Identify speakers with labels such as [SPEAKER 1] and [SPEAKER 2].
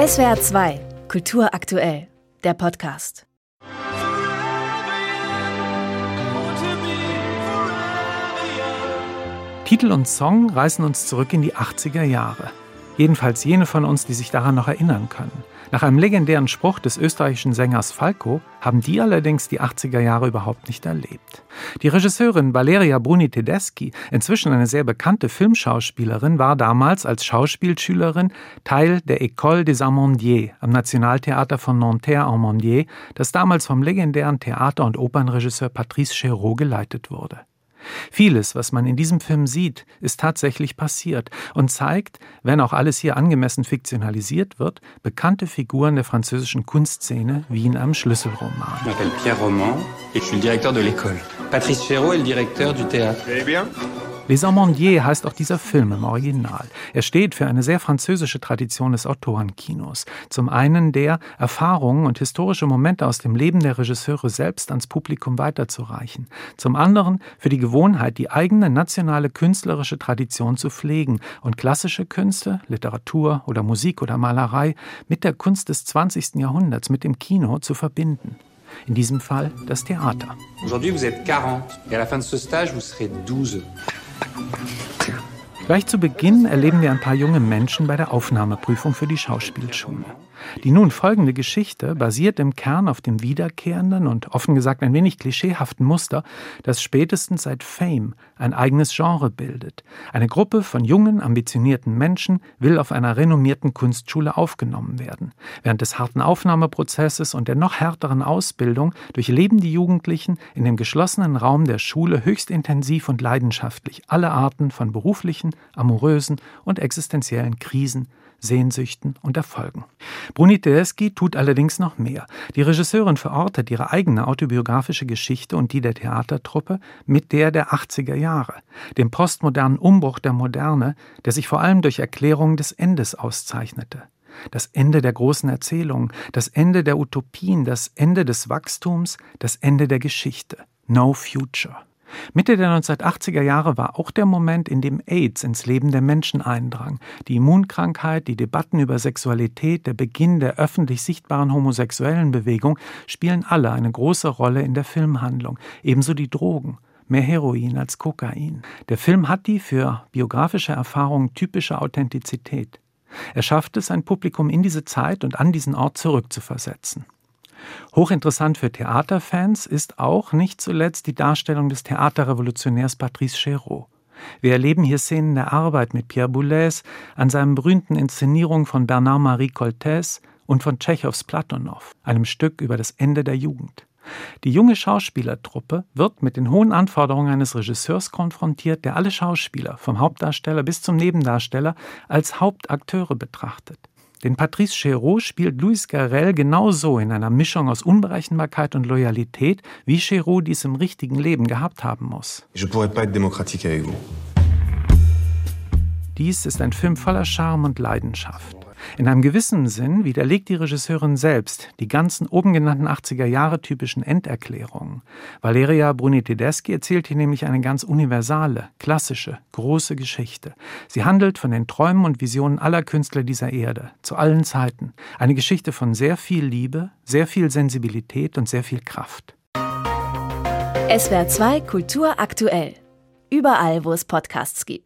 [SPEAKER 1] SWR 2, Kultur aktuell, der Podcast.
[SPEAKER 2] Titel und Song reißen uns zurück in die 80er Jahre. Jedenfalls jene von uns, die sich daran noch erinnern können. Nach einem legendären Spruch des österreichischen Sängers Falco haben die allerdings die 80er Jahre überhaupt nicht erlebt. Die Regisseurin Valeria Bruni Tedeschi, inzwischen eine sehr bekannte Filmschauspielerin, war damals als Schauspielschülerin Teil der École des Amandiers am Nationaltheater von Nanterre-en-Mondier, das damals vom legendären Theater- und Opernregisseur Patrice Chéreau geleitet wurde. Vieles, was man in diesem Film sieht, ist tatsächlich passiert und zeigt, wenn auch alles hier angemessen fiktionalisiert wird, bekannte Figuren der französischen Kunstszene wie in einem Schlüsselroman.
[SPEAKER 3] Ich m'appelle Pierre Roman et je suis le directeur de l'école. Patrice Chéreau est le directeur du théâtre.
[SPEAKER 4] Eh bien
[SPEAKER 2] Les Amandiers heißt auch dieser Film im Original. Er steht für eine sehr französische Tradition des Autorenkinos. Zum einen der, Erfahrungen und historische Momente aus dem Leben der Regisseure selbst ans Publikum weiterzureichen. Zum anderen für die Gewohnheit, die eigene nationale künstlerische Tradition zu pflegen und klassische Künste, Literatur oder Musik oder Malerei mit der Kunst des 20. Jahrhunderts, mit dem Kino zu verbinden. In diesem Fall das Theater.
[SPEAKER 3] Aujourd'hui, vous êtes 40 et à la fin de ce stage, vous serez 12.
[SPEAKER 2] Gleich zu Beginn erleben wir ein paar junge Menschen bei der Aufnahmeprüfung für die Schauspielschule. Die nun folgende Geschichte basiert im Kern auf dem wiederkehrenden und offen gesagt ein wenig klischeehaften Muster, das spätestens seit Fame ein eigenes Genre bildet. Eine Gruppe von jungen, ambitionierten Menschen will auf einer renommierten Kunstschule aufgenommen werden. Während des harten Aufnahmeprozesses und der noch härteren Ausbildung durchleben die Jugendlichen in dem geschlossenen Raum der Schule höchst intensiv und leidenschaftlich alle Arten von beruflichen, amorösen und existenziellen Krisen, Sehnsüchten und Erfolgen. Bruni Tedeschi tut allerdings noch mehr. Die Regisseurin verortet ihre eigene autobiografische Geschichte und die der Theatertruppe mit der der 80er Jahre, dem postmodernen Umbruch der Moderne, der sich vor allem durch Erklärungen des Endes auszeichnete. Das Ende der großen Erzählungen, das Ende der Utopien, das Ende des Wachstums, das Ende der Geschichte. No Future. Mitte der 1980er Jahre war auch der Moment, in dem AIDS ins Leben der Menschen eindrang. Die Immunkrankheit, die Debatten über Sexualität, der Beginn der öffentlich sichtbaren homosexuellen Bewegung spielen alle eine große Rolle in der Filmhandlung, ebenso die Drogen mehr Heroin als Kokain. Der Film hat die für biografische Erfahrungen typische Authentizität. Er schafft es, ein Publikum in diese Zeit und an diesen Ort zurückzuversetzen. Hochinteressant für Theaterfans ist auch nicht zuletzt die Darstellung des Theaterrevolutionärs Patrice Chéreau. Wir erleben hier Szenen der Arbeit mit Pierre Boulez an seinen berühmten Inszenierungen von Bernard-Marie Coltès und von Tschechows Platonow, einem Stück über das Ende der Jugend. Die junge Schauspielertruppe wird mit den hohen Anforderungen eines Regisseurs konfrontiert, der alle Schauspieler, vom Hauptdarsteller bis zum Nebendarsteller, als Hauptakteure betrachtet. Denn Patrice Chéreau spielt Louis Garrel genauso in einer Mischung aus Unberechenbarkeit und Loyalität, wie Chéreau dies im richtigen Leben gehabt haben muss.
[SPEAKER 4] Je pourrais pas être démocratique avec vous.
[SPEAKER 2] Dies ist ein Film voller Charme und Leidenschaft. In einem gewissen Sinn widerlegt die Regisseurin selbst die ganzen oben genannten 80er Jahre typischen Enderklärungen. Valeria Bruni Tedeschi erzählt hier nämlich eine ganz universale, klassische, große Geschichte. Sie handelt von den Träumen und Visionen aller Künstler dieser Erde, zu allen Zeiten. Eine Geschichte von sehr viel Liebe, sehr viel Sensibilität und sehr viel Kraft.
[SPEAKER 1] SWR 2 Kultur aktuell. Überall, wo es Podcasts gibt.